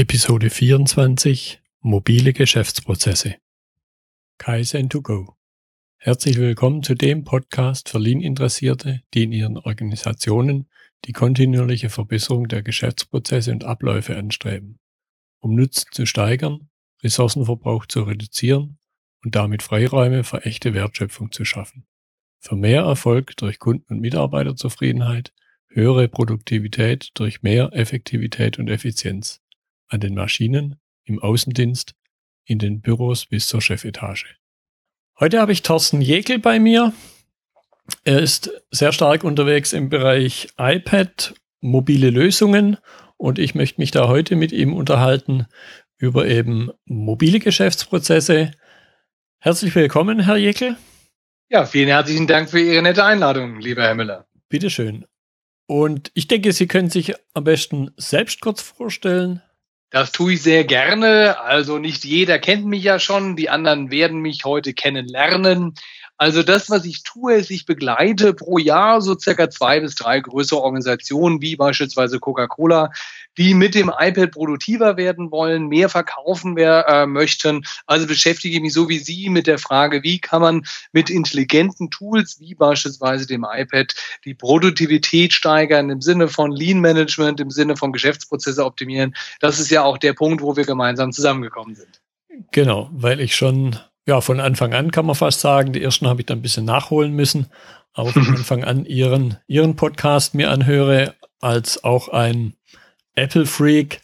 Episode 24 Mobile Geschäftsprozesse. Kaizen2Go Herzlich willkommen zu dem Podcast für Lean-Interessierte, die in ihren Organisationen die kontinuierliche Verbesserung der Geschäftsprozesse und Abläufe anstreben, um Nutzen zu steigern, Ressourcenverbrauch zu reduzieren und damit Freiräume für echte Wertschöpfung zu schaffen. Für mehr Erfolg durch Kunden- und Mitarbeiterzufriedenheit, höhere Produktivität durch mehr Effektivität und Effizienz an den Maschinen, im Außendienst, in den Büros bis zur Chefetage. Heute habe ich Thorsten Jekel bei mir. Er ist sehr stark unterwegs im Bereich iPad, mobile Lösungen und ich möchte mich da heute mit ihm unterhalten über eben mobile Geschäftsprozesse. Herzlich willkommen, Herr Jekel. Ja, vielen herzlichen Dank für Ihre nette Einladung, lieber Herr Müller. Bitteschön. Und ich denke, Sie können sich am besten selbst kurz vorstellen. Das tue ich sehr gerne. Also nicht jeder kennt mich ja schon. Die anderen werden mich heute kennenlernen. Also das, was ich tue, ist, ich begleite pro Jahr so circa zwei bis drei größere Organisationen, wie beispielsweise Coca-Cola, die mit dem iPad produktiver werden wollen, mehr verkaufen wer, äh, möchten. Also beschäftige ich mich so wie Sie mit der Frage, wie kann man mit intelligenten Tools, wie beispielsweise dem iPad, die Produktivität steigern im Sinne von Lean Management, im Sinne von Geschäftsprozesse optimieren. Das ist ja auch der Punkt, wo wir gemeinsam zusammengekommen sind. Genau, weil ich schon ja, von Anfang an kann man fast sagen. Die ersten habe ich dann ein bisschen nachholen müssen. Aber von Anfang an ihren, ihren Podcast mir anhöre, als auch ein Apple-Freak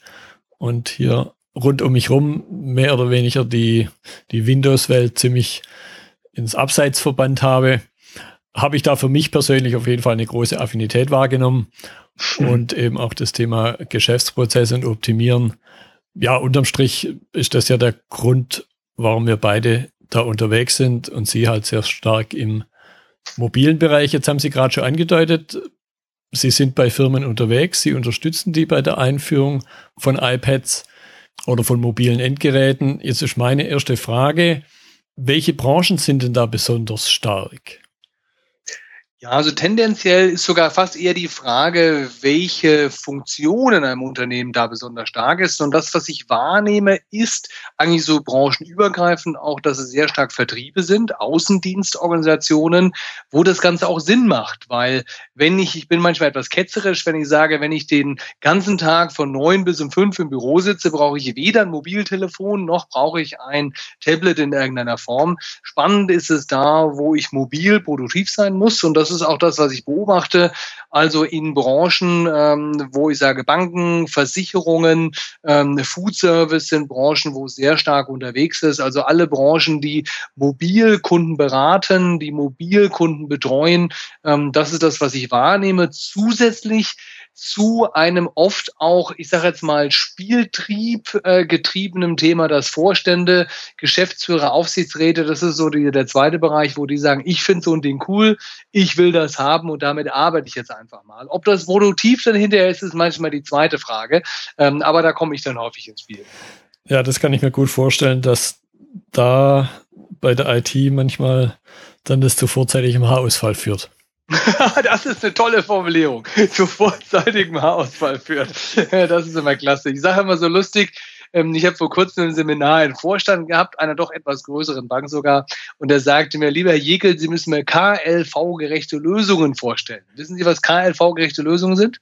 und hier rund um mich rum mehr oder weniger die, die Windows-Welt ziemlich ins Abseits verbannt habe, habe ich da für mich persönlich auf jeden Fall eine große Affinität wahrgenommen und eben auch das Thema Geschäftsprozesse und Optimieren. Ja, unterm Strich ist das ja der Grund, warum wir beide da unterwegs sind und Sie halt sehr stark im mobilen Bereich. Jetzt haben Sie gerade schon angedeutet, Sie sind bei Firmen unterwegs, Sie unterstützen die bei der Einführung von iPads oder von mobilen Endgeräten. Jetzt ist meine erste Frage, welche Branchen sind denn da besonders stark? Ja, also tendenziell ist sogar fast eher die Frage, welche Funktion in einem Unternehmen da besonders stark ist. Und das, was ich wahrnehme, ist eigentlich so branchenübergreifend auch, dass es sehr stark Vertriebe sind, Außendienstorganisationen, wo das Ganze auch Sinn macht. Weil wenn ich, ich bin manchmal etwas ketzerisch, wenn ich sage, wenn ich den ganzen Tag von neun bis um fünf im Büro sitze, brauche ich weder ein Mobiltelefon noch brauche ich ein Tablet in irgendeiner Form. Spannend ist es da, wo ich mobil produktiv sein muss. Und das das ist auch das, was ich beobachte. Also in Branchen, ähm, wo ich sage Banken, Versicherungen, ähm, Food Service sind Branchen, wo es sehr stark unterwegs ist. Also alle Branchen, die Mobilkunden beraten, die Mobilkunden betreuen. Ähm, das ist das, was ich wahrnehme. Zusätzlich zu einem oft auch, ich sage jetzt mal, Spieltrieb äh, Thema, das Vorstände, Geschäftsführer, Aufsichtsräte, das ist so die, der zweite Bereich, wo die sagen, ich finde so ein Ding cool, ich will das haben und damit arbeite ich jetzt einfach mal. Ob das produktiv dann hinterher ist, ist manchmal die zweite Frage, ähm, aber da komme ich dann häufig ins Spiel. Ja, das kann ich mir gut vorstellen, dass da bei der IT manchmal dann das zu vorzeitigem Haarausfall führt. das ist eine tolle Formulierung. Zu vorzeitigem Haarausfall führt. Das ist immer klasse. Ich sage immer so lustig, ähm, ich habe vor kurzem im Seminar einen Vorstand gehabt, einer doch etwas größeren Bank sogar, und der sagte mir, lieber Jekel, Sie müssen mir KLV-gerechte Lösungen vorstellen. Wissen Sie, was KLV-gerechte Lösungen sind?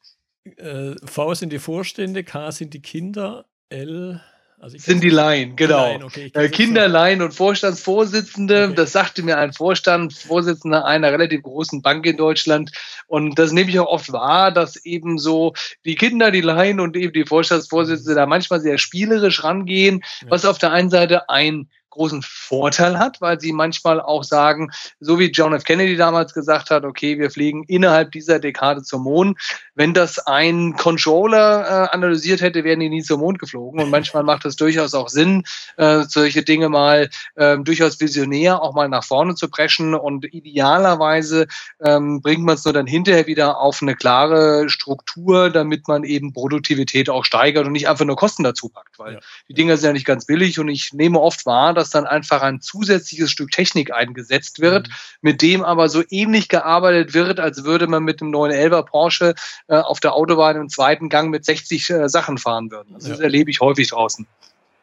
Äh, v sind die Vorstände, K sind die Kinder, L also sind die Laien, genau. Laien, okay, äh, Kinderlaien und Vorstandsvorsitzende. Okay. Das sagte mir ein Vorstandsvorsitzender einer relativ großen Bank in Deutschland. Und das nehme ich auch oft wahr, dass eben so die Kinder, die Laien und eben die Vorstandsvorsitzende da manchmal sehr spielerisch rangehen, ja. was auf der einen Seite ein großen Vorteil hat, weil sie manchmal auch sagen, so wie John F. Kennedy damals gesagt hat, okay, wir fliegen innerhalb dieser Dekade zum Mond. Wenn das ein Controller äh, analysiert hätte, wären die nie zum Mond geflogen. Und manchmal macht es durchaus auch Sinn, äh, solche Dinge mal äh, durchaus visionär auch mal nach vorne zu preschen. Und idealerweise ähm, bringt man es nur dann hinterher wieder auf eine klare Struktur, damit man eben Produktivität auch steigert und nicht einfach nur Kosten dazu packt. Weil ja. die Dinge sind ja nicht ganz billig und ich nehme oft wahr, dass dass dann einfach ein zusätzliches Stück Technik eingesetzt wird, mhm. mit dem aber so ähnlich gearbeitet wird, als würde man mit einem 911er Porsche äh, auf der Autobahn im zweiten Gang mit 60 äh, Sachen fahren würden. Also ja. Das erlebe ich häufig draußen.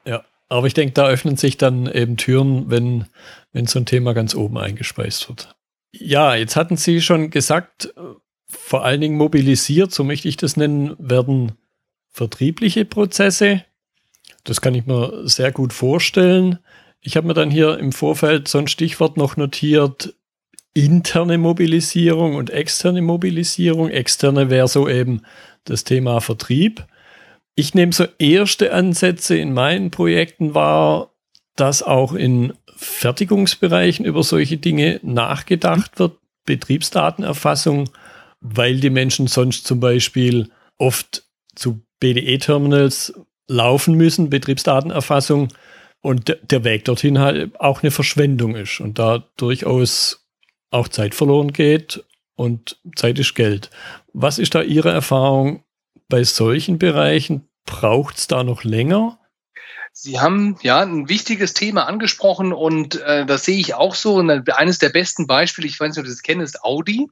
Ja, aber ich denke, da öffnen sich dann eben Türen, wenn, wenn so ein Thema ganz oben eingespeist wird. Ja, jetzt hatten Sie schon gesagt, vor allen Dingen mobilisiert, so möchte ich das nennen, werden vertriebliche Prozesse. Das kann ich mir sehr gut vorstellen. Ich habe mir dann hier im Vorfeld so ein Stichwort noch notiert, interne Mobilisierung und externe Mobilisierung. Externe wäre so eben das Thema Vertrieb. Ich nehme so erste Ansätze in meinen Projekten wahr, dass auch in Fertigungsbereichen über solche Dinge nachgedacht wird. Betriebsdatenerfassung, weil die Menschen sonst zum Beispiel oft zu BDE-Terminals laufen müssen, Betriebsdatenerfassung, und der Weg dorthin halt auch eine Verschwendung ist und da durchaus auch Zeit verloren geht und Zeit ist Geld. Was ist da Ihre Erfahrung bei solchen Bereichen? Braucht es da noch länger? Sie haben ja ein wichtiges Thema angesprochen und äh, das sehe ich auch so. Und eines der besten Beispiele, ich weiß nicht, ob Sie das kennen, ist Audi.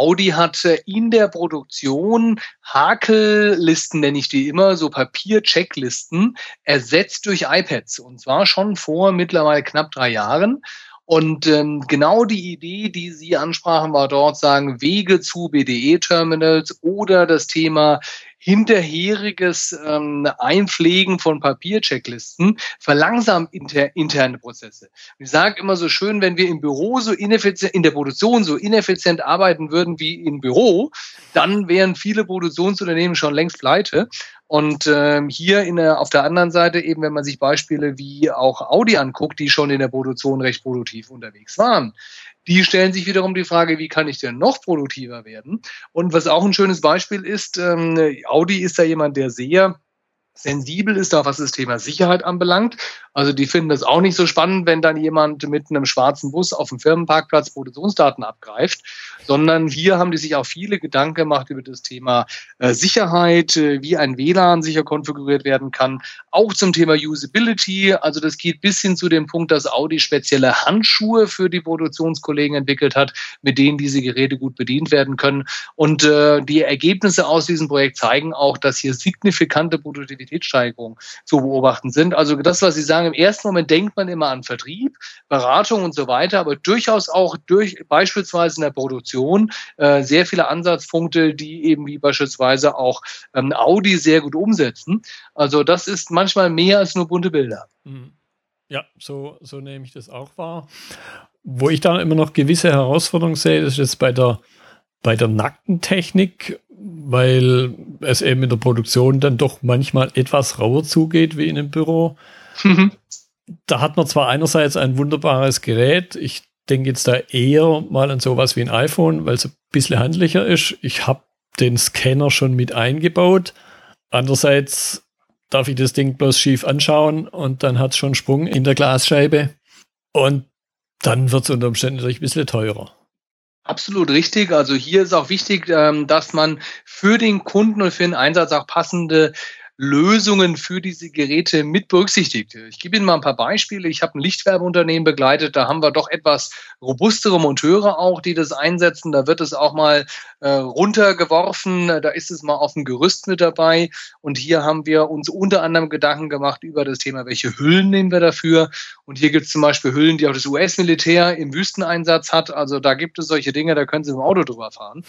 Audi hat in der Produktion Hakellisten, nenne ich die immer, so Papier-Checklisten, ersetzt durch iPads. Und zwar schon vor mittlerweile knapp drei Jahren. Und ähm, genau die Idee, die Sie ansprachen, war dort sagen, Wege zu BDE-Terminals oder das Thema hinterheriges ähm, Einpflegen von Papierchecklisten verlangsamt inter, interne Prozesse. Ich sage immer so schön, wenn wir im Büro so ineffizient, in der Produktion so ineffizient arbeiten würden wie im Büro, dann wären viele Produktionsunternehmen schon längst pleite. Und ähm, hier in der, auf der anderen Seite eben, wenn man sich Beispiele wie auch Audi anguckt, die schon in der Produktion recht produktiv unterwegs waren, die stellen sich wiederum die Frage, wie kann ich denn noch produktiver werden? Und was auch ein schönes Beispiel ist, ähm, Audi ist da jemand, der sehr sensibel ist, auch was das Thema Sicherheit anbelangt. Also die finden das auch nicht so spannend, wenn dann jemand mit einem schwarzen Bus auf dem Firmenparkplatz Produktionsdaten abgreift, sondern hier haben die sich auch viele Gedanken gemacht über das Thema äh, Sicherheit, äh, wie ein WLAN sicher konfiguriert werden kann, auch zum Thema Usability. Also das geht bis hin zu dem Punkt, dass Audi spezielle Handschuhe für die Produktionskollegen entwickelt hat, mit denen diese Geräte gut bedient werden können. Und äh, die Ergebnisse aus diesem Projekt zeigen auch, dass hier signifikante Produktivitätssteigerungen zu beobachten sind. Also das, was Sie sagen, im ersten Moment denkt man immer an Vertrieb, Beratung und so weiter, aber durchaus auch durch beispielsweise in der Produktion äh, sehr viele Ansatzpunkte, die eben wie beispielsweise auch ähm, Audi sehr gut umsetzen. Also das ist manchmal mehr als nur bunte Bilder. Mhm. Ja, so, so nehme ich das auch wahr. Wo ich da immer noch gewisse Herausforderungen sehe, ist jetzt bei der, bei der nackten Technik, weil es eben in der Produktion dann doch manchmal etwas rauer zugeht wie in einem Büro. Mhm. Da hat man zwar einerseits ein wunderbares Gerät, ich denke jetzt da eher mal an sowas wie ein iPhone, weil es ein bisschen handlicher ist. Ich habe den Scanner schon mit eingebaut. Andererseits darf ich das Ding bloß schief anschauen und dann hat es schon Sprung in der Glasscheibe. Und dann wird es unter Umständen natürlich ein bisschen teurer. Absolut richtig. Also hier ist auch wichtig, ähm, dass man für den Kunden und für den Einsatz auch passende Lösungen für diese Geräte mit berücksichtigt. Ich gebe Ihnen mal ein paar Beispiele. Ich habe ein Lichtwerbeunternehmen begleitet, da haben wir doch etwas robustere Monteure auch, die das einsetzen. Da wird es auch mal äh, runtergeworfen, da ist es mal auf dem Gerüst mit dabei. Und hier haben wir uns unter anderem Gedanken gemacht über das Thema, welche Hüllen nehmen wir dafür. Und hier gibt es zum Beispiel Hüllen, die auch das US-Militär im Wüsteneinsatz hat. Also da gibt es solche Dinge, da können Sie im Auto drüber fahren.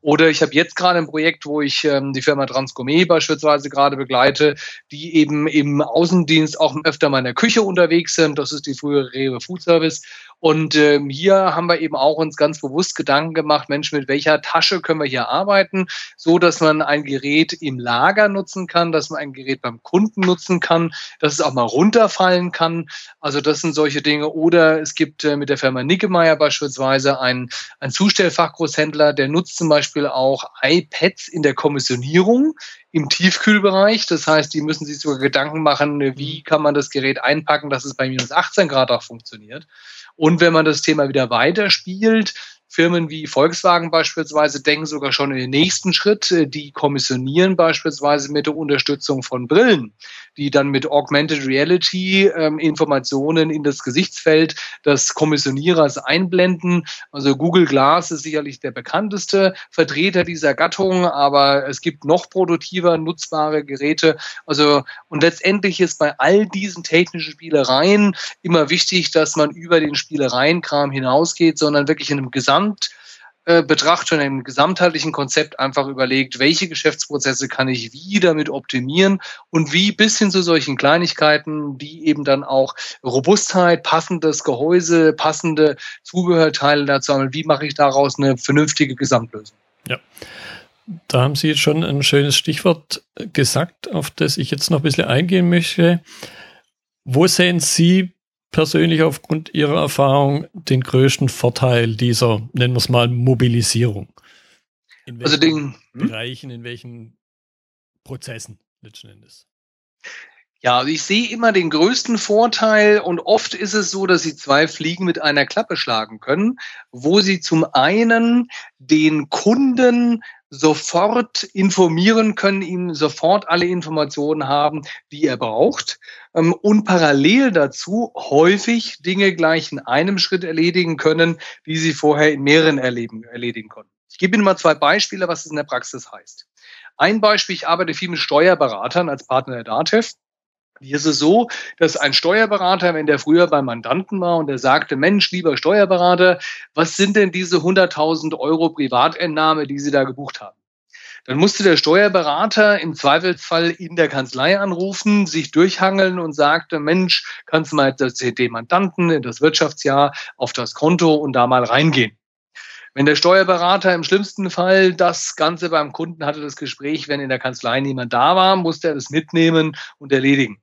Oder ich habe jetzt gerade ein Projekt, wo ich ähm, die Firma Transgourmet beispielsweise gerade begleite begleite, die eben im Außendienst auch öfter mal in der Küche unterwegs sind. Das ist die frühere Rewe Food Service. Und ähm, hier haben wir eben auch uns ganz bewusst Gedanken gemacht, Mensch, mit welcher Tasche können wir hier arbeiten, so dass man ein Gerät im Lager nutzen kann, dass man ein Gerät beim Kunden nutzen kann, dass es auch mal runterfallen kann. Also das sind solche Dinge. Oder es gibt äh, mit der Firma Nickemeyer beispielsweise einen, einen Zustellfachgroßhändler, der nutzt zum Beispiel auch iPads in der Kommissionierung im Tiefkühlbereich. Das heißt, die müssen sich sogar Gedanken machen, wie kann man das Gerät einpacken, dass es bei minus 18 Grad auch funktioniert. Und wenn man das Thema wieder weiterspielt, Firmen wie Volkswagen beispielsweise denken sogar schon in den nächsten Schritt. Äh, die kommissionieren beispielsweise mit der Unterstützung von Brillen, die dann mit Augmented Reality ähm, Informationen in das Gesichtsfeld des Kommissionierers einblenden. Also Google Glass ist sicherlich der bekannteste Vertreter dieser Gattung, aber es gibt noch produktiver nutzbare Geräte. Also und letztendlich ist bei all diesen technischen Spielereien immer wichtig, dass man über den Spielereienkram hinausgeht, sondern wirklich in einem Gesamt äh, Betrachtung, einem gesamtheitlichen Konzept einfach überlegt, welche Geschäftsprozesse kann ich wie damit optimieren und wie bis hin zu solchen Kleinigkeiten, die eben dann auch Robustheit, passendes Gehäuse, passende Zubehörteile dazu haben, wie mache ich daraus eine vernünftige Gesamtlösung. Ja. Da haben Sie jetzt schon ein schönes Stichwort gesagt, auf das ich jetzt noch ein bisschen eingehen möchte. Wo sehen Sie persönlich aufgrund Ihrer Erfahrung den größten Vorteil dieser, nennen wir es mal, Mobilisierung? In also welchen also den, Bereichen, in welchen Prozessen letzten Endes? Ja, ich sehe immer den größten Vorteil und oft ist es so, dass Sie zwei Fliegen mit einer Klappe schlagen können, wo Sie zum einen den Kunden sofort informieren können, ihm sofort alle Informationen haben, die er braucht ähm, und parallel dazu häufig Dinge gleich in einem Schritt erledigen können, die sie vorher in mehreren erleben, erledigen konnten. Ich gebe Ihnen mal zwei Beispiele, was es in der Praxis heißt. Ein Beispiel, ich arbeite viel mit Steuerberatern als Partner der DATEV. Hier ist es so, dass ein Steuerberater, wenn der früher beim Mandanten war und der sagte, Mensch, lieber Steuerberater, was sind denn diese 100.000 Euro Privatentnahme, die Sie da gebucht haben? Dann musste der Steuerberater im Zweifelsfall in der Kanzlei anrufen, sich durchhangeln und sagte, Mensch, kannst du mal das CD-Mandanten in das Wirtschaftsjahr auf das Konto und da mal reingehen. Wenn der Steuerberater im schlimmsten Fall das Ganze beim Kunden hatte, das Gespräch, wenn in der Kanzlei niemand da war, musste er das mitnehmen und erledigen.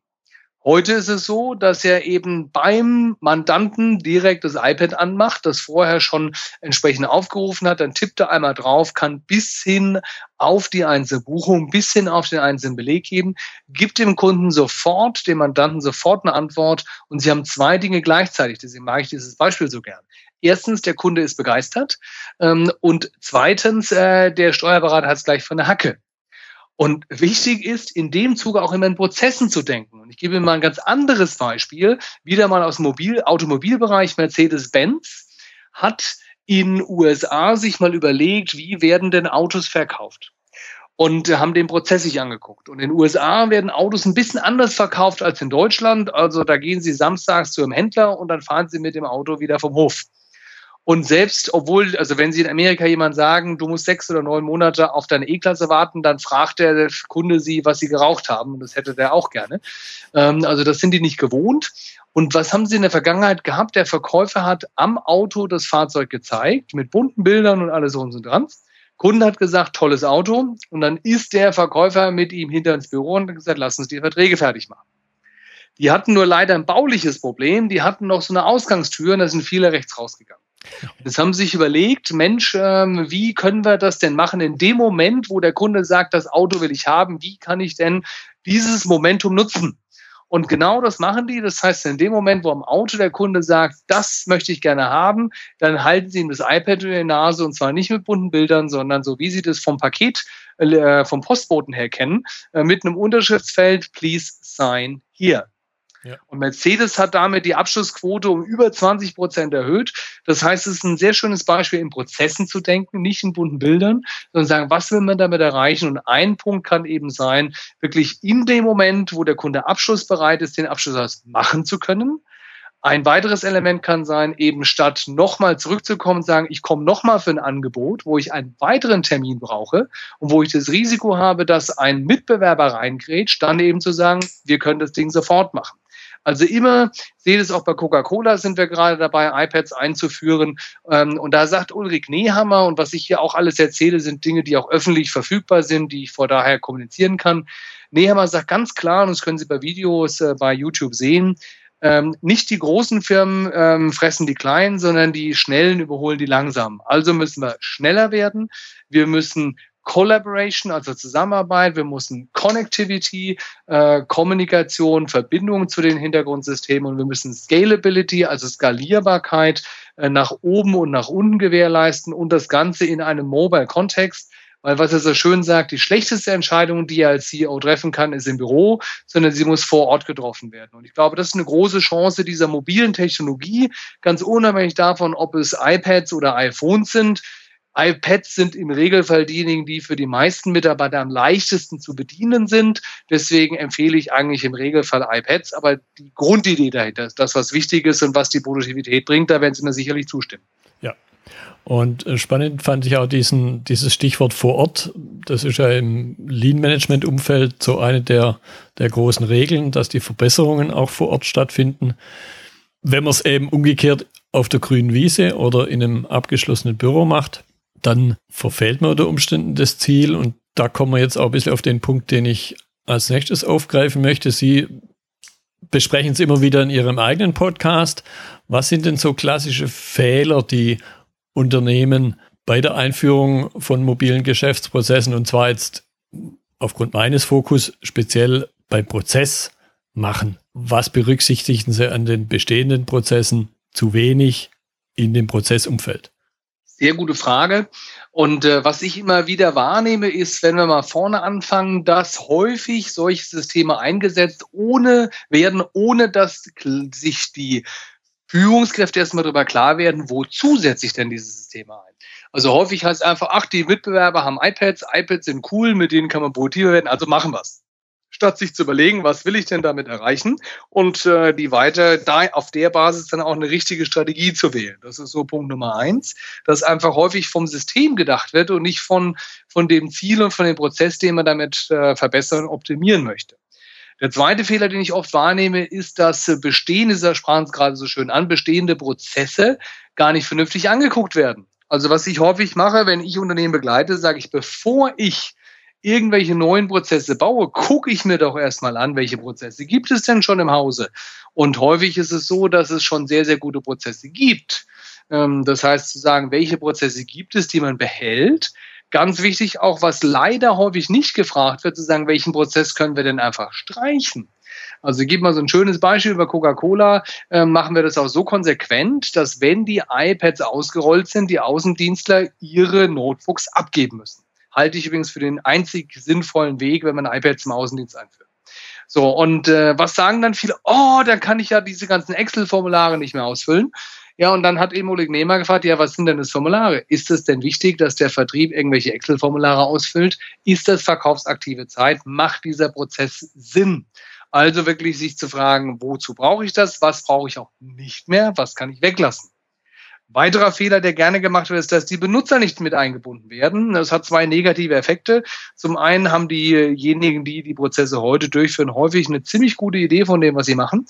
Heute ist es so, dass er eben beim Mandanten direkt das iPad anmacht, das vorher schon entsprechend aufgerufen hat, dann tippt er einmal drauf, kann bis hin auf die einzelne Buchung, bis hin auf den einzelnen Beleg geben, gibt dem Kunden sofort, dem Mandanten sofort eine Antwort und sie haben zwei Dinge gleichzeitig. Deswegen mag ich dieses Beispiel so gern. Erstens, der Kunde ist begeistert ähm, und zweitens, äh, der Steuerberater hat es gleich von der Hacke. Und wichtig ist, in dem Zuge auch immer in Prozessen zu denken. Und ich gebe Ihnen mal ein ganz anderes Beispiel, wieder mal aus dem Mobil Automobilbereich. Mercedes-Benz hat in USA sich mal überlegt, wie werden denn Autos verkauft? Und haben den Prozess sich angeguckt. Und in den USA werden Autos ein bisschen anders verkauft als in Deutschland. Also da gehen Sie samstags zu einem Händler und dann fahren Sie mit dem Auto wieder vom Hof. Und selbst, obwohl, also wenn Sie in Amerika jemand sagen, du musst sechs oder neun Monate auf deine E-Klasse warten, dann fragt der Kunde Sie, was Sie geraucht haben. Und das hätte der auch gerne. Ähm, also das sind die nicht gewohnt. Und was haben Sie in der Vergangenheit gehabt? Der Verkäufer hat am Auto das Fahrzeug gezeigt, mit bunten Bildern und alles so und so dran. Kunde hat gesagt, tolles Auto. Und dann ist der Verkäufer mit ihm hinter ins Büro und hat gesagt, lass uns die Verträge fertig machen. Die hatten nur leider ein bauliches Problem. Die hatten noch so eine Ausgangstür und da sind viele rechts rausgegangen. Jetzt haben sie sich überlegt, Mensch, ähm, wie können wir das denn machen in dem Moment, wo der Kunde sagt, das Auto will ich haben, wie kann ich denn dieses Momentum nutzen? Und genau das machen die. Das heißt, in dem Moment, wo am Auto der Kunde sagt, das möchte ich gerne haben, dann halten sie ihm das iPad in die Nase und zwar nicht mit bunten Bildern, sondern so wie sie das vom Paket, äh, vom Postboten her kennen, äh, mit einem Unterschriftsfeld, please sign here. Ja. Und Mercedes hat damit die Abschlussquote um über 20 Prozent erhöht. Das heißt, es ist ein sehr schönes Beispiel, in Prozessen zu denken, nicht in bunten Bildern, sondern sagen, was will man damit erreichen? Und ein Punkt kann eben sein, wirklich in dem Moment, wo der Kunde abschlussbereit ist, den Abschluss machen zu können. Ein weiteres Element kann sein, eben statt nochmal zurückzukommen und sagen, ich komme nochmal für ein Angebot, wo ich einen weiteren Termin brauche und wo ich das Risiko habe, dass ein Mitbewerber reingrätscht, dann eben zu sagen, wir können das Ding sofort machen. Also immer, seht es auch bei Coca-Cola sind wir gerade dabei, iPads einzuführen. Ähm, und da sagt Ulrich Nehammer, und was ich hier auch alles erzähle, sind Dinge, die auch öffentlich verfügbar sind, die ich vor daher kommunizieren kann. Nehammer sagt ganz klar, und das können Sie bei Videos äh, bei YouTube sehen, ähm, nicht die großen Firmen ähm, fressen die kleinen, sondern die schnellen überholen die langsamen. Also müssen wir schneller werden. Wir müssen Collaboration, also Zusammenarbeit, wir müssen Connectivity, äh, Kommunikation, Verbindungen zu den Hintergrundsystemen und wir müssen Scalability, also Skalierbarkeit äh, nach oben und nach unten gewährleisten und das Ganze in einem Mobile-Kontext. Weil was er so schön sagt, die schlechteste Entscheidung, die er als CEO treffen kann, ist im Büro, sondern sie muss vor Ort getroffen werden. Und ich glaube, das ist eine große Chance dieser mobilen Technologie, ganz unabhängig davon, ob es iPads oder iPhones sind iPads sind im Regelfall diejenigen, die für die meisten Mitarbeiter am leichtesten zu bedienen sind. Deswegen empfehle ich eigentlich im Regelfall iPads. Aber die Grundidee dahinter ist das, was wichtig ist und was die Produktivität bringt, da werden Sie mir sicherlich zustimmen. Ja. Und äh, spannend fand ich auch diesen, dieses Stichwort vor Ort. Das ist ja im Lean-Management-Umfeld so eine der, der großen Regeln, dass die Verbesserungen auch vor Ort stattfinden. Wenn man es eben umgekehrt auf der grünen Wiese oder in einem abgeschlossenen Büro macht, dann verfehlt man unter Umständen das Ziel. Und da kommen wir jetzt auch ein bisschen auf den Punkt, den ich als nächstes aufgreifen möchte. Sie besprechen es immer wieder in Ihrem eigenen Podcast. Was sind denn so klassische Fehler, die Unternehmen bei der Einführung von mobilen Geschäftsprozessen und zwar jetzt aufgrund meines Fokus speziell beim Prozess machen? Was berücksichtigen Sie an den bestehenden Prozessen zu wenig in dem Prozessumfeld? Sehr gute Frage. Und äh, was ich immer wieder wahrnehme, ist, wenn wir mal vorne anfangen, dass häufig solche Systeme eingesetzt ohne werden, ohne dass sich die Führungskräfte erstmal darüber klar werden, wozu setze ich denn diese Systeme ein. Also häufig heißt einfach, ach, die Mitbewerber haben iPads, iPads sind cool, mit denen kann man produktiver werden, also machen wir's statt sich zu überlegen, was will ich denn damit erreichen und äh, die weiter da auf der Basis dann auch eine richtige Strategie zu wählen. Das ist so Punkt Nummer eins, dass einfach häufig vom System gedacht wird und nicht von, von dem Ziel und von dem Prozess, den man damit äh, verbessern und optimieren möchte. Der zweite Fehler, den ich oft wahrnehme, ist, dass bestehende, Sie sprachen es gerade so schön an, bestehende Prozesse gar nicht vernünftig angeguckt werden. Also was ich häufig mache, wenn ich Unternehmen begleite, sage ich, bevor ich irgendwelche neuen Prozesse baue, gucke ich mir doch erstmal an, welche Prozesse gibt es denn schon im Hause. Und häufig ist es so, dass es schon sehr, sehr gute Prozesse gibt. Ähm, das heißt zu sagen, welche Prozesse gibt es, die man behält. Ganz wichtig auch, was leider häufig nicht gefragt wird, zu sagen, welchen Prozess können wir denn einfach streichen. Also gib mal so ein schönes Beispiel über Coca-Cola, äh, machen wir das auch so konsequent, dass wenn die iPads ausgerollt sind, die Außendienstler ihre Notebooks abgeben müssen halte ich übrigens für den einzig sinnvollen Weg, wenn man iPad zum Außendienst einführt. So, und äh, was sagen dann viele? Oh, dann kann ich ja diese ganzen Excel-Formulare nicht mehr ausfüllen. Ja, und dann hat eben Oleg Nehmer gefragt, ja, was sind denn das Formulare? Ist es denn wichtig, dass der Vertrieb irgendwelche Excel-Formulare ausfüllt? Ist das verkaufsaktive Zeit? Macht dieser Prozess Sinn? Also wirklich sich zu fragen, wozu brauche ich das? Was brauche ich auch nicht mehr? Was kann ich weglassen? Weiterer Fehler, der gerne gemacht wird, ist, dass die Benutzer nicht mit eingebunden werden. Das hat zwei negative Effekte. Zum einen haben diejenigen, die die Prozesse heute durchführen, häufig eine ziemlich gute Idee von dem, was sie machen.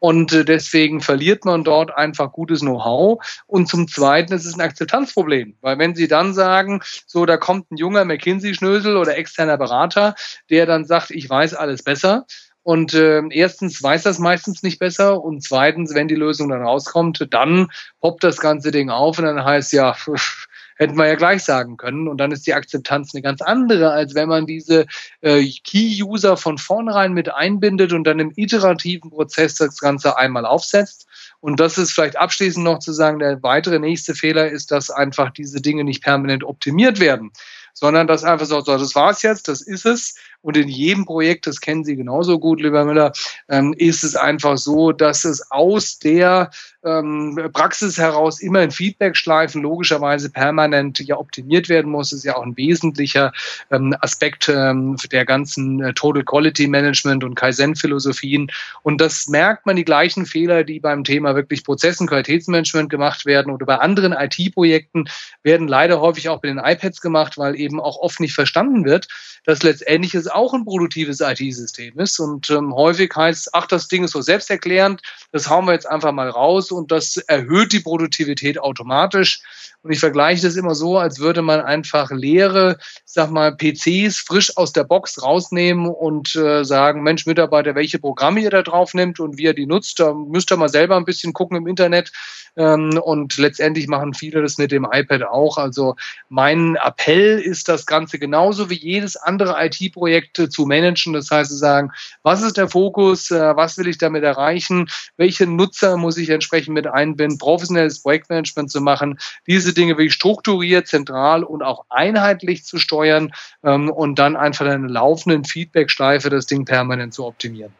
Und äh, deswegen verliert man dort einfach gutes Know-how. Und zum Zweiten ist es ein Akzeptanzproblem. Weil wenn Sie dann sagen, so, da kommt ein junger McKinsey-Schnösel oder externer Berater, der dann sagt, ich weiß alles besser, und äh, erstens weiß das meistens nicht besser und zweitens, wenn die Lösung dann rauskommt, dann poppt das ganze Ding auf und dann heißt ja, hätten wir ja gleich sagen können. Und dann ist die Akzeptanz eine ganz andere, als wenn man diese äh, Key-User von vornherein mit einbindet und dann im iterativen Prozess das Ganze einmal aufsetzt. Und das ist vielleicht abschließend noch zu sagen, der weitere nächste Fehler ist, dass einfach diese Dinge nicht permanent optimiert werden sondern dass einfach so, so das war's jetzt, das ist es. Und in jedem Projekt, das kennen Sie genauso gut, lieber Müller, ähm, ist es einfach so, dass es aus der ähm, Praxis heraus immer in Feedback-Schleifen logischerweise permanent ja optimiert werden muss. Das ist ja auch ein wesentlicher ähm, Aspekt der ganzen äh, Total Quality Management und Kaizen-Philosophien. Und das merkt man die gleichen Fehler, die beim Thema wirklich Prozessen, Qualitätsmanagement gemacht werden oder bei anderen IT-Projekten werden leider häufig auch bei den iPads gemacht, weil eben auch oft nicht verstanden wird, dass letztendlich es auch ein produktives IT-System ist. Und ähm, häufig heißt, ach, das Ding ist so selbsterklärend, das hauen wir jetzt einfach mal raus und das erhöht die Produktivität automatisch. Und ich vergleiche das immer so, als würde man einfach leere, sag mal, PCs frisch aus der Box rausnehmen und äh, sagen, Mensch, Mitarbeiter, welche Programme ihr da drauf nimmt und wie ihr die nutzt, da müsst ihr mal selber ein bisschen gucken im Internet. Ähm, und letztendlich machen viele das mit dem iPad auch. Also mein Appell ist das Ganze genauso wie jedes andere IT-Projekt äh, zu managen. Das heißt zu sagen, was ist der Fokus, äh, was will ich damit erreichen, welche Nutzer muss ich entsprechend mit einbinden, professionelles Projektmanagement zu machen, diese Dinge wirklich strukturiert, zentral und auch einheitlich zu steuern ähm, und dann einfach eine laufenden Feedback-Schleife das Ding permanent zu optimieren.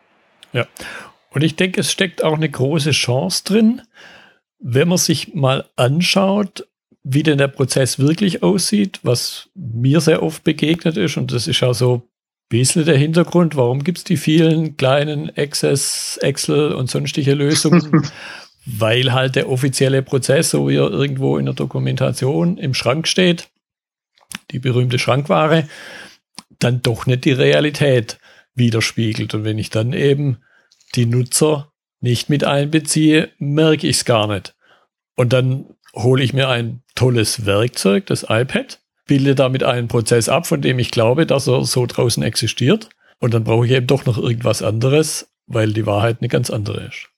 Ja, und ich denke, es steckt auch eine große Chance drin, wenn man sich mal anschaut, wie denn der Prozess wirklich aussieht, was mir sehr oft begegnet ist, und das ist ja so ein bisschen der Hintergrund, warum gibt es die vielen kleinen Access, Excel und sonstige Lösungen, weil halt der offizielle Prozess, so wie er irgendwo in der Dokumentation im Schrank steht, die berühmte Schrankware, dann doch nicht die Realität widerspiegelt. Und wenn ich dann eben die Nutzer nicht mit einbeziehe, merke ich es gar nicht. Und dann hole ich mir ein tolles Werkzeug, das iPad, bilde damit einen Prozess ab, von dem ich glaube, dass er so draußen existiert. Und dann brauche ich eben doch noch irgendwas anderes, weil die Wahrheit eine ganz andere ist.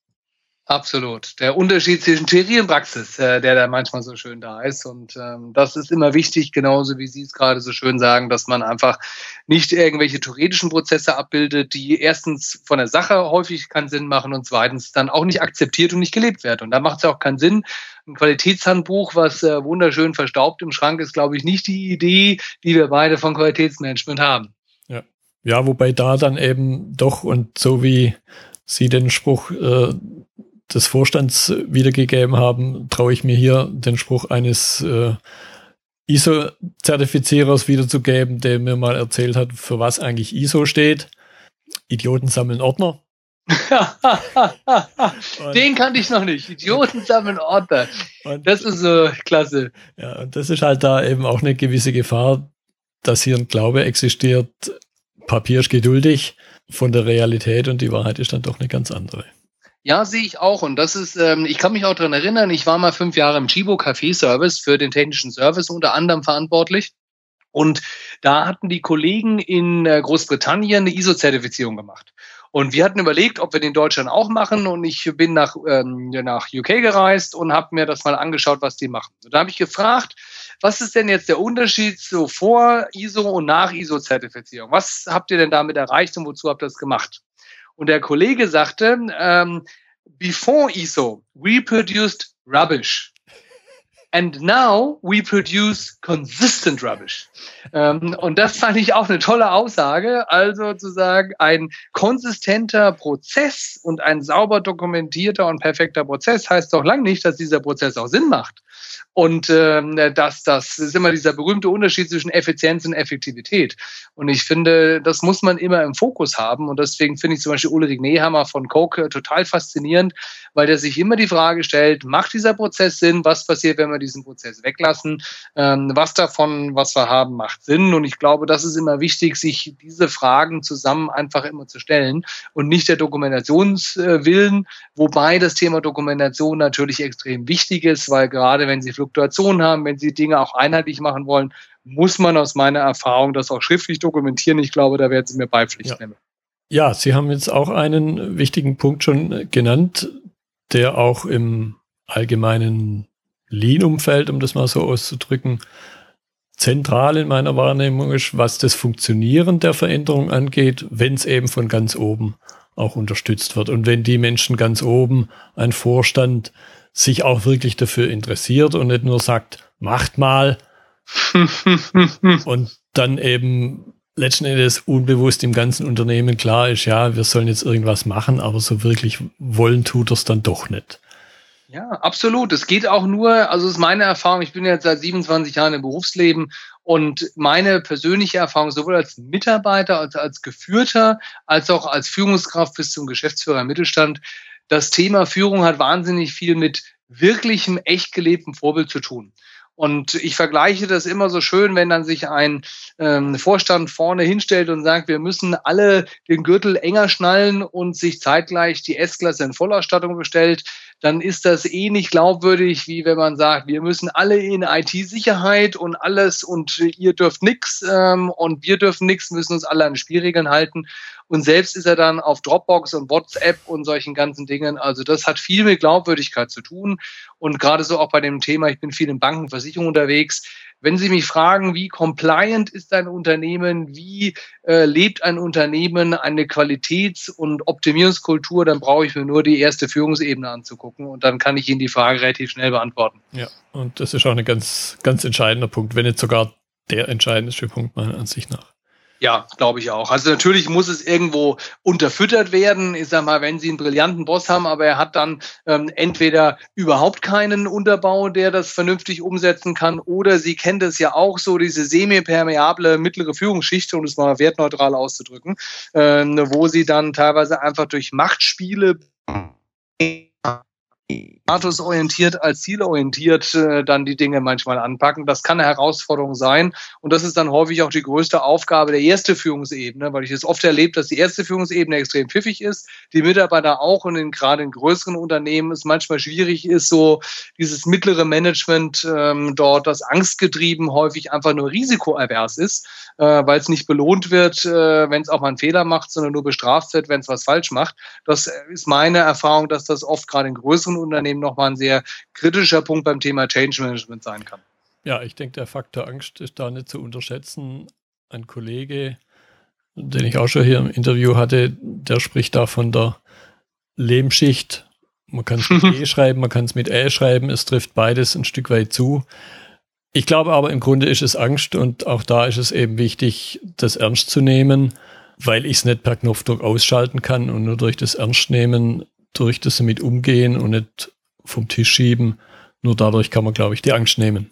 Absolut. Der Unterschied zwischen Theorie und Praxis, äh, der da manchmal so schön da ist. Und ähm, das ist immer wichtig, genauso wie Sie es gerade so schön sagen, dass man einfach nicht irgendwelche theoretischen Prozesse abbildet, die erstens von der Sache häufig keinen Sinn machen und zweitens dann auch nicht akzeptiert und nicht gelebt werden. Und da macht es auch keinen Sinn. Ein Qualitätshandbuch, was äh, wunderschön verstaubt im Schrank ist, glaube ich, nicht die Idee, die wir beide von Qualitätsmanagement haben. Ja. Ja, wobei da dann eben doch und so wie Sie den Spruch äh, des Vorstands wiedergegeben haben, traue ich mir hier den Spruch eines äh, ISO-Zertifizierers wiederzugeben, der mir mal erzählt hat, für was eigentlich ISO steht. Idioten sammeln Ordner. Den kannte ich noch nicht. Idioten sammeln Ordner. das ist so klasse. Ja, und das ist halt da eben auch eine gewisse Gefahr, dass hier ein Glaube existiert. Papier ist geduldig von der Realität und die Wahrheit ist dann doch eine ganz andere. Ja, sehe ich auch. Und das ist, ähm, ich kann mich auch daran erinnern, ich war mal fünf Jahre im Chibo Café Service für den technischen Service unter anderem verantwortlich. Und da hatten die Kollegen in äh, Großbritannien eine ISO-Zertifizierung gemacht. Und wir hatten überlegt, ob wir den in Deutschland auch machen. Und ich bin nach, ähm, nach UK gereist und habe mir das mal angeschaut, was die machen. Und da habe ich gefragt, was ist denn jetzt der Unterschied so vor ISO und nach ISO-Zertifizierung? Was habt ihr denn damit erreicht und wozu habt ihr das gemacht? Und der Kollege sagte, ähm, before ISO, we produced rubbish. And now we produce consistent rubbish. Ähm, und das fand ich auch eine tolle Aussage. Also zu sagen, ein konsistenter Prozess und ein sauber dokumentierter und perfekter Prozess heißt doch lang nicht, dass dieser Prozess auch Sinn macht. Und ähm, das, das ist immer dieser berühmte Unterschied zwischen Effizienz und Effektivität. Und ich finde, das muss man immer im Fokus haben. Und deswegen finde ich zum Beispiel Ulrich Nehammer von Coke total faszinierend, weil der sich immer die Frage stellt, macht dieser Prozess Sinn? Was passiert, wenn wir diesen Prozess weglassen? Ähm, was davon, was wir haben, macht Sinn? Und ich glaube, das ist immer wichtig, sich diese Fragen zusammen einfach immer zu stellen und nicht der Dokumentationswillen, wobei das Thema Dokumentation natürlich extrem wichtig ist, weil gerade wenn Sie Fluktuationen haben, wenn Sie Dinge auch einheitlich machen wollen, muss man aus meiner Erfahrung das auch schriftlich dokumentieren. Ich glaube, da werden Sie mir beipflichten. Ja. ja, Sie haben jetzt auch einen wichtigen Punkt schon genannt, der auch im allgemeinen Lean-Umfeld, um das mal so auszudrücken, zentral in meiner Wahrnehmung ist, was das Funktionieren der Veränderung angeht, wenn es eben von ganz oben auch unterstützt wird. Und wenn die Menschen ganz oben, ein Vorstand, sich auch wirklich dafür interessiert und nicht nur sagt, macht mal und dann eben letzten Endes unbewusst im ganzen Unternehmen klar ist, ja, wir sollen jetzt irgendwas machen, aber so wirklich wollen tut es dann doch nicht. Ja, absolut. Es geht auch nur, also es ist meine Erfahrung, ich bin jetzt seit 27 Jahren im Berufsleben und meine persönliche Erfahrung sowohl als Mitarbeiter, als als Geführter, als auch als Führungskraft bis zum Geschäftsführer im Mittelstand, das Thema Führung hat wahnsinnig viel mit wirklichem, echt gelebtem Vorbild zu tun. Und ich vergleiche das immer so schön, wenn dann sich ein ähm, Vorstand vorne hinstellt und sagt, wir müssen alle den Gürtel enger schnallen und sich zeitgleich die S-Klasse in Vollausstattung bestellt, dann ist das eh nicht glaubwürdig, wie wenn man sagt, wir müssen alle in IT-Sicherheit und alles und ihr dürft nix ähm, und wir dürfen nix, müssen uns alle an Spielregeln halten. Und selbst ist er dann auf Dropbox und WhatsApp und solchen ganzen Dingen. Also das hat viel mit Glaubwürdigkeit zu tun und gerade so auch bei dem Thema, ich bin viel in Banken, Versicherungen unterwegs, wenn Sie mich fragen, wie compliant ist ein Unternehmen, wie äh, lebt ein Unternehmen eine Qualitäts- und Optimierungskultur, dann brauche ich mir nur die erste Führungsebene anzugucken und dann kann ich Ihnen die Frage relativ schnell beantworten. Ja, und das ist auch ein ganz, ganz entscheidender Punkt, wenn nicht sogar der entscheidendste Punkt meiner Ansicht nach. Ja, glaube ich auch. Also natürlich muss es irgendwo unterfüttert werden. Ich sag mal, wenn Sie einen brillanten Boss haben, aber er hat dann ähm, entweder überhaupt keinen Unterbau, der das vernünftig umsetzen kann, oder Sie kennen das ja auch so, diese semi-permeable mittlere Führungsschicht, um es mal wertneutral auszudrücken, ähm, wo Sie dann teilweise einfach durch Machtspiele statusorientiert als zielorientiert äh, dann die Dinge manchmal anpacken. Das kann eine Herausforderung sein. Und das ist dann häufig auch die größte Aufgabe der erste Führungsebene, weil ich es oft erlebt, dass die erste Führungsebene extrem pfiffig ist, die Mitarbeiter auch und in, gerade in größeren Unternehmen es manchmal schwierig ist, so dieses mittlere Management ähm, dort, das angstgetrieben häufig einfach nur risikoavers ist, äh, weil es nicht belohnt wird, äh, wenn es auch mal einen Fehler macht, sondern nur bestraft wird, wenn es was falsch macht. Das ist meine Erfahrung, dass das oft gerade in größeren größeren Unternehmen nochmal ein sehr kritischer Punkt beim Thema Change Management sein kann. Ja, ich denke, der Faktor Angst ist da nicht zu unterschätzen. Ein Kollege, den ich auch schon hier im Interview hatte, der spricht da von der Lehmschicht. Man kann es mit E schreiben, man kann es mit Ä schreiben, es trifft beides ein Stück weit zu. Ich glaube aber im Grunde ist es Angst und auch da ist es eben wichtig, das ernst zu nehmen, weil ich es nicht per Knopfdruck ausschalten kann und nur durch das Ernstnehmen durch das damit umgehen und nicht vom Tisch schieben. Nur dadurch kann man, glaube ich, die Angst nehmen.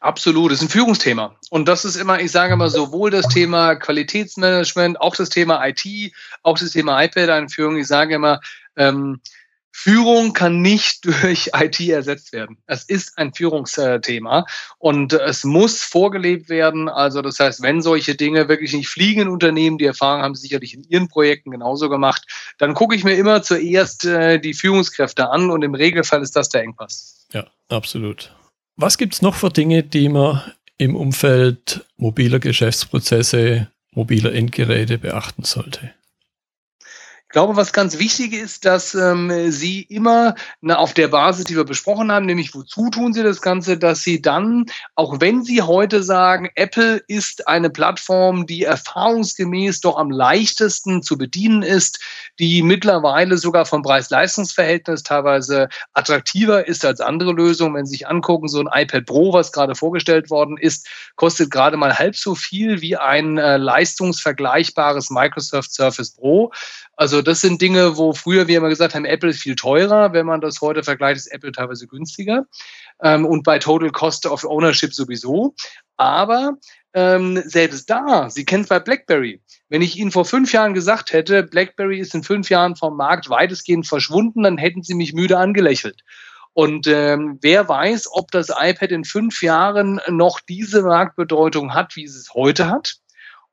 Absolut, das ist ein Führungsthema. Und das ist immer, ich sage immer, sowohl das Thema Qualitätsmanagement, auch das Thema IT, auch das Thema iPad-Einführung. Ich sage immer, ähm, Führung kann nicht durch IT ersetzt werden. Es ist ein Führungsthema und es muss vorgelebt werden. Also das heißt, wenn solche Dinge wirklich nicht fliegen in Unternehmen, die Erfahrung haben sie sicherlich in ihren Projekten genauso gemacht, dann gucke ich mir immer zuerst äh, die Führungskräfte an und im Regelfall ist das der Engpass. Ja, absolut. Was gibt es noch für Dinge, die man im Umfeld mobiler Geschäftsprozesse, mobiler Endgeräte beachten sollte? Glaube, was ganz wichtig ist, dass ähm, Sie immer na, auf der Basis, die wir besprochen haben, nämlich wozu tun Sie das Ganze, dass Sie dann, auch wenn Sie heute sagen, Apple ist eine Plattform, die erfahrungsgemäß doch am leichtesten zu bedienen ist, die mittlerweile sogar vom Preis-Leistungs-Verhältnis teilweise attraktiver ist als andere Lösungen. Wenn Sie sich angucken, so ein iPad Pro, was gerade vorgestellt worden ist, kostet gerade mal halb so viel wie ein äh, leistungsvergleichbares Microsoft Surface Pro. Also das sind Dinge, wo früher wir immer gesagt haben, Apple ist viel teurer. Wenn man das heute vergleicht, ist Apple teilweise günstiger. Ähm, und bei Total Cost of Ownership sowieso. Aber ähm, selbst da, Sie kennen es bei BlackBerry. Wenn ich Ihnen vor fünf Jahren gesagt hätte, BlackBerry ist in fünf Jahren vom Markt weitestgehend verschwunden, dann hätten Sie mich müde angelächelt. Und ähm, wer weiß, ob das iPad in fünf Jahren noch diese Marktbedeutung hat, wie es es heute hat.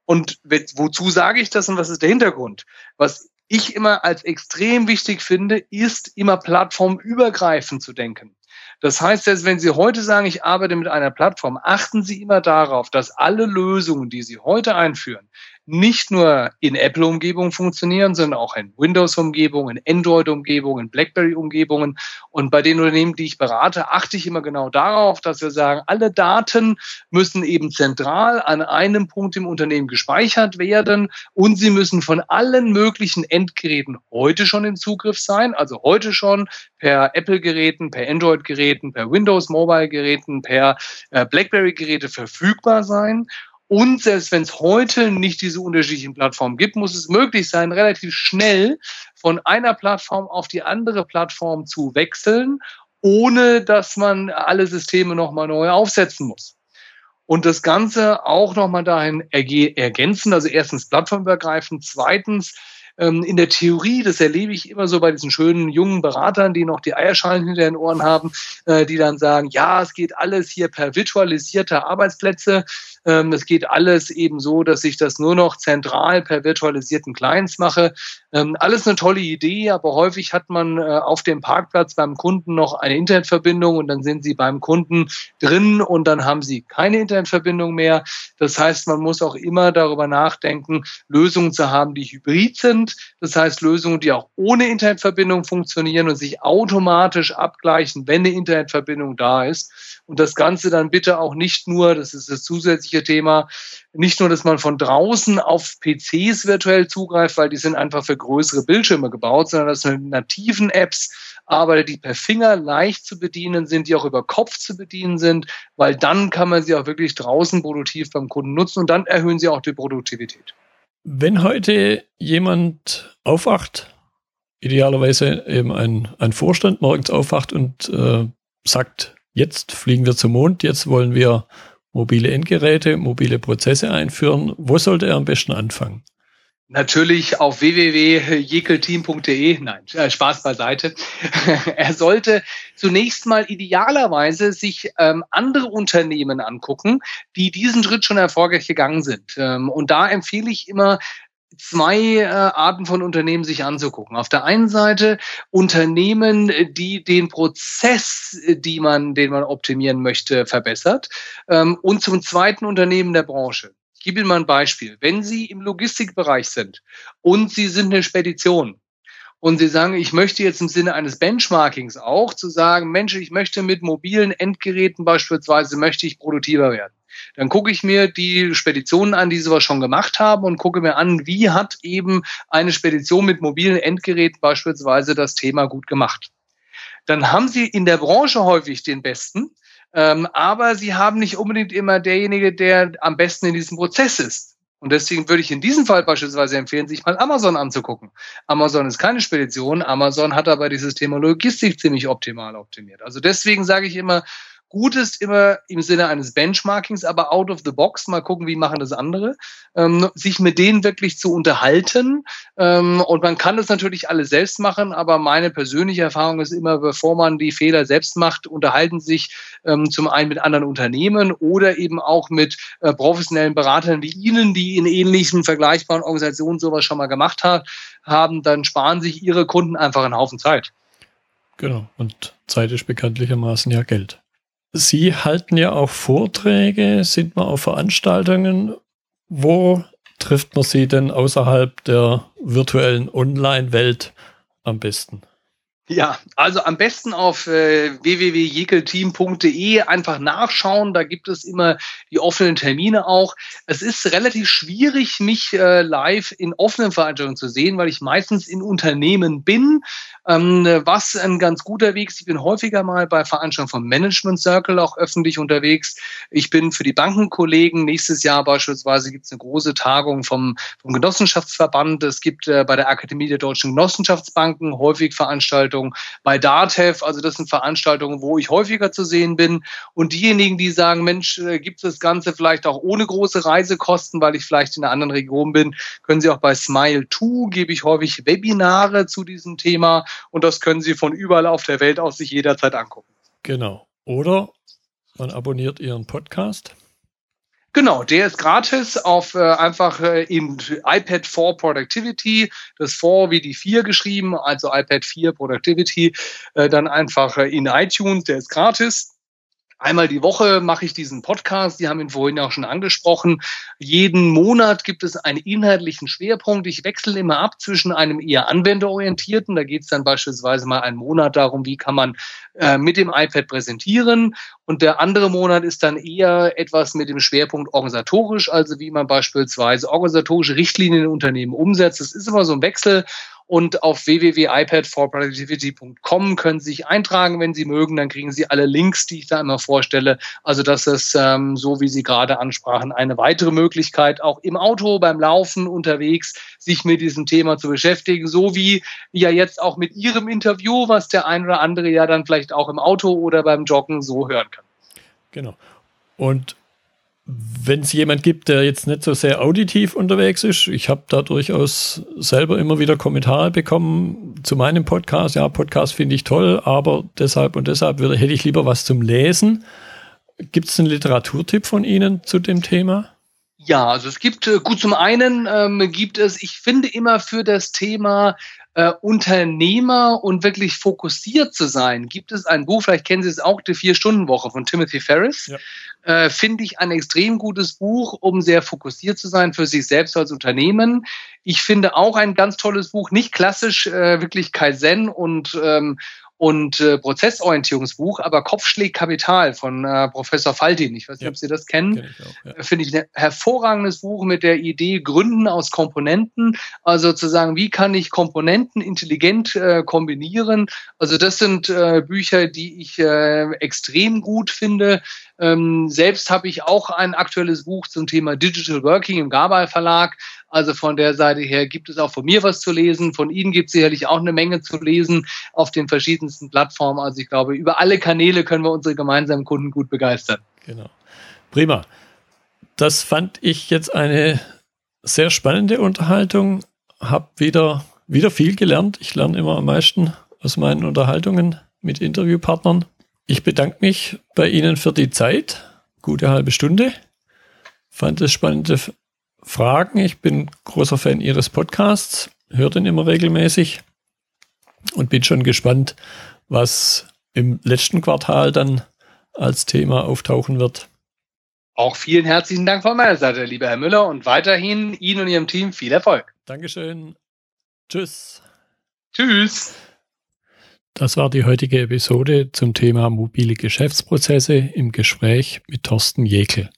Und wozu sage ich das und was ist der Hintergrund? Was ich immer als extrem wichtig finde, ist immer plattformübergreifend zu denken. Das heißt, dass wenn Sie heute sagen, ich arbeite mit einer Plattform, achten Sie immer darauf, dass alle Lösungen, die Sie heute einführen, nicht nur in Apple-Umgebungen funktionieren, sondern auch in Windows-Umgebungen, in Android-Umgebungen, in BlackBerry-Umgebungen. Und bei den Unternehmen, die ich berate, achte ich immer genau darauf, dass wir sagen, alle Daten müssen eben zentral an einem Punkt im Unternehmen gespeichert werden und sie müssen von allen möglichen Endgeräten heute schon in Zugriff sein, also heute schon per Apple-Geräten, per Android-Geräten, per Windows-Mobile-Geräten, per äh, BlackBerry-Geräte verfügbar sein. Und selbst wenn es heute nicht diese unterschiedlichen Plattformen gibt, muss es möglich sein, relativ schnell von einer Plattform auf die andere Plattform zu wechseln, ohne dass man alle Systeme nochmal neu aufsetzen muss. Und das Ganze auch nochmal dahin ergänzen, also erstens plattformübergreifend, zweitens ähm, in der Theorie, das erlebe ich immer so bei diesen schönen jungen Beratern, die noch die Eierschalen hinter den Ohren haben, äh, die dann sagen, ja, es geht alles hier per virtualisierter Arbeitsplätze. Ähm, es geht alles eben so, dass ich das nur noch zentral per virtualisierten Clients mache. Ähm, alles eine tolle Idee, aber häufig hat man äh, auf dem Parkplatz beim Kunden noch eine Internetverbindung und dann sind sie beim Kunden drin und dann haben sie keine Internetverbindung mehr. Das heißt, man muss auch immer darüber nachdenken, Lösungen zu haben, die hybrid sind. Das heißt, Lösungen, die auch ohne Internetverbindung funktionieren und sich automatisch abgleichen, wenn eine Internetverbindung da ist. Und das Ganze dann bitte auch nicht nur, das ist das zusätzliche Thema, nicht nur, dass man von draußen auf PCs virtuell zugreift, weil die sind einfach für größere Bildschirme gebaut, sondern dass man mit nativen Apps arbeitet, die per Finger leicht zu bedienen sind, die auch über Kopf zu bedienen sind, weil dann kann man sie auch wirklich draußen produktiv beim Kunden nutzen und dann erhöhen sie auch die Produktivität. Wenn heute jemand aufwacht, idealerweise eben ein, ein Vorstand morgens aufwacht und äh, sagt, jetzt fliegen wir zum Mond, jetzt wollen wir mobile Endgeräte, mobile Prozesse einführen. Wo sollte er am besten anfangen? Natürlich auf www.jekelteam.de. Nein, äh, Spaß beiseite. er sollte zunächst mal idealerweise sich ähm, andere Unternehmen angucken, die diesen Schritt schon erfolgreich gegangen sind. Ähm, und da empfehle ich immer, zwei äh, Arten von Unternehmen sich anzugucken. Auf der einen Seite Unternehmen, die den Prozess, die man, den man optimieren möchte, verbessert. Ähm, und zum zweiten Unternehmen der Branche. Ich gebe Ihnen mal ein Beispiel. Wenn Sie im Logistikbereich sind und Sie sind eine Spedition, und Sie sagen, ich möchte jetzt im Sinne eines Benchmarkings auch zu sagen, Mensch, ich möchte mit mobilen Endgeräten beispielsweise, möchte ich produktiver werden. Dann gucke ich mir die Speditionen an, die sowas schon gemacht haben und gucke mir an, wie hat eben eine Spedition mit mobilen Endgeräten beispielsweise das Thema gut gemacht. Dann haben Sie in der Branche häufig den Besten, ähm, aber Sie haben nicht unbedingt immer derjenige, der am besten in diesem Prozess ist. Und deswegen würde ich in diesem Fall beispielsweise empfehlen, sich mal Amazon anzugucken. Amazon ist keine Spedition, Amazon hat aber dieses Thema Logistik ziemlich optimal optimiert. Also deswegen sage ich immer, Gut ist immer im Sinne eines Benchmarkings, aber out of the box, mal gucken, wie machen das andere, ähm, sich mit denen wirklich zu unterhalten. Ähm, und man kann das natürlich alles selbst machen, aber meine persönliche Erfahrung ist immer, bevor man die Fehler selbst macht, unterhalten sich ähm, zum einen mit anderen Unternehmen oder eben auch mit äh, professionellen Beratern wie Ihnen, die in ähnlichen vergleichbaren Organisationen sowas schon mal gemacht hat, haben, dann sparen sich Ihre Kunden einfach einen Haufen Zeit. Genau. Und Zeit ist bekanntlichermaßen ja Geld. Sie halten ja auch Vorträge, sind mal auf Veranstaltungen. Wo trifft man Sie denn außerhalb der virtuellen Online-Welt am besten? Ja, also am besten auf äh, www.jekelteam.de einfach nachschauen. Da gibt es immer die offenen Termine auch. Es ist relativ schwierig, mich äh, live in offenen Veranstaltungen zu sehen, weil ich meistens in Unternehmen bin. Ähm, was ein ganz guter Weg ist, ich bin häufiger mal bei Veranstaltungen vom Management Circle auch öffentlich unterwegs. Ich bin für die Bankenkollegen. Nächstes Jahr beispielsweise gibt es eine große Tagung vom, vom Genossenschaftsverband. Es gibt äh, bei der Akademie der Deutschen Genossenschaftsbanken häufig Veranstaltungen Veranstaltungen bei DATEV. Also das sind Veranstaltungen, wo ich häufiger zu sehen bin. Und diejenigen, die sagen, Mensch, äh, gibt es das Ganze vielleicht auch ohne große Reisekosten, weil ich vielleicht in einer anderen Region bin, können Sie auch bei Smile2 gebe ich häufig Webinare zu diesem Thema und das können Sie von überall auf der Welt aus sich jederzeit angucken. Genau. Oder man abonniert Ihren Podcast. Genau, der ist gratis auf äh, einfach äh, in iPad 4 Productivity, das 4 wie die 4 geschrieben, also iPad 4 Productivity, äh, dann einfach äh, in iTunes, der ist gratis. Einmal die Woche mache ich diesen Podcast. Sie haben ihn vorhin auch schon angesprochen. Jeden Monat gibt es einen inhaltlichen Schwerpunkt. Ich wechsle immer ab zwischen einem eher anwenderorientierten. Da geht es dann beispielsweise mal einen Monat darum, wie kann man äh, mit dem iPad präsentieren. Und der andere Monat ist dann eher etwas mit dem Schwerpunkt organisatorisch, also wie man beispielsweise organisatorische Richtlinien in Unternehmen umsetzt. Das ist immer so ein Wechsel. Und auf www.ipadforproductivity.com können Sie sich eintragen, wenn Sie mögen. Dann kriegen Sie alle Links, die ich da immer vorstelle. Also das ist, ähm, so wie Sie gerade ansprachen, eine weitere Möglichkeit, auch im Auto, beim Laufen, unterwegs, sich mit diesem Thema zu beschäftigen. So wie ja jetzt auch mit Ihrem Interview, was der ein oder andere ja dann vielleicht auch im Auto oder beim Joggen so hören kann. Genau. Und wenn es jemand gibt, der jetzt nicht so sehr auditiv unterwegs ist, ich habe da durchaus selber immer wieder Kommentare bekommen zu meinem Podcast. Ja, Podcast finde ich toll, aber deshalb und deshalb würde, hätte ich lieber was zum Lesen. Gibt es einen Literaturtipp von Ihnen zu dem Thema? Ja, also es gibt, äh, gut zum einen ähm, gibt es, ich finde immer für das Thema äh, Unternehmer und wirklich fokussiert zu sein, gibt es ein Buch, vielleicht kennen Sie es auch, die Vier-Stunden-Woche von Timothy Ferris. Ja. Äh, finde ich ein extrem gutes Buch, um sehr fokussiert zu sein für sich selbst als Unternehmen. Ich finde auch ein ganz tolles Buch, nicht klassisch äh, wirklich Kaizen und ähm, und äh, Prozessorientierungsbuch, aber Kopfschläg Kapital von äh, Professor Faltin. Ich weiß nicht, ja. ob Sie das kennen. Kenn ja. Äh, finde ich ein hervorragendes Buch mit der Idee Gründen aus Komponenten. Also zu sagen, wie kann ich Komponenten intelligent äh, kombinieren? Also das sind äh, Bücher, die ich äh, extrem gut finde. Ähm, selbst habe ich auch ein aktuelles Buch zum Thema Digital Working im Gabal Verlag. Also von der Seite her gibt es auch von mir was zu lesen. Von Ihnen gibt es sicherlich auch eine Menge zu lesen auf den verschiedensten Plattformen. Also ich glaube, über alle Kanäle können wir unsere gemeinsamen Kunden gut begeistern. Genau. Prima. Das fand ich jetzt eine sehr spannende Unterhaltung. Hab wieder, wieder viel gelernt. Ich lerne immer am meisten aus meinen Unterhaltungen mit Interviewpartnern. Ich bedanke mich bei Ihnen für die Zeit. Gute halbe Stunde. Fand es spannende Fragen. Ich bin großer Fan Ihres Podcasts, höre den immer regelmäßig und bin schon gespannt, was im letzten Quartal dann als Thema auftauchen wird. Auch vielen herzlichen Dank von meiner Seite, lieber Herr Müller, und weiterhin Ihnen und Ihrem Team viel Erfolg. Dankeschön. Tschüss. Tschüss. Das war die heutige Episode zum Thema mobile Geschäftsprozesse im Gespräch mit Thorsten Jekel.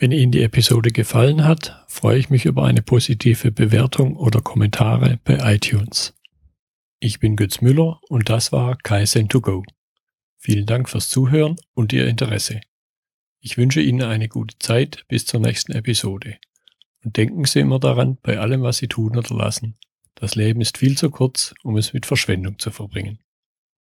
Wenn Ihnen die Episode gefallen hat, freue ich mich über eine positive Bewertung oder Kommentare bei iTunes. Ich bin Götz Müller und das war Kaizen2Go. Vielen Dank fürs Zuhören und Ihr Interesse. Ich wünsche Ihnen eine gute Zeit bis zur nächsten Episode. Und denken Sie immer daran, bei allem, was Sie tun oder lassen. Das Leben ist viel zu kurz, um es mit Verschwendung zu verbringen.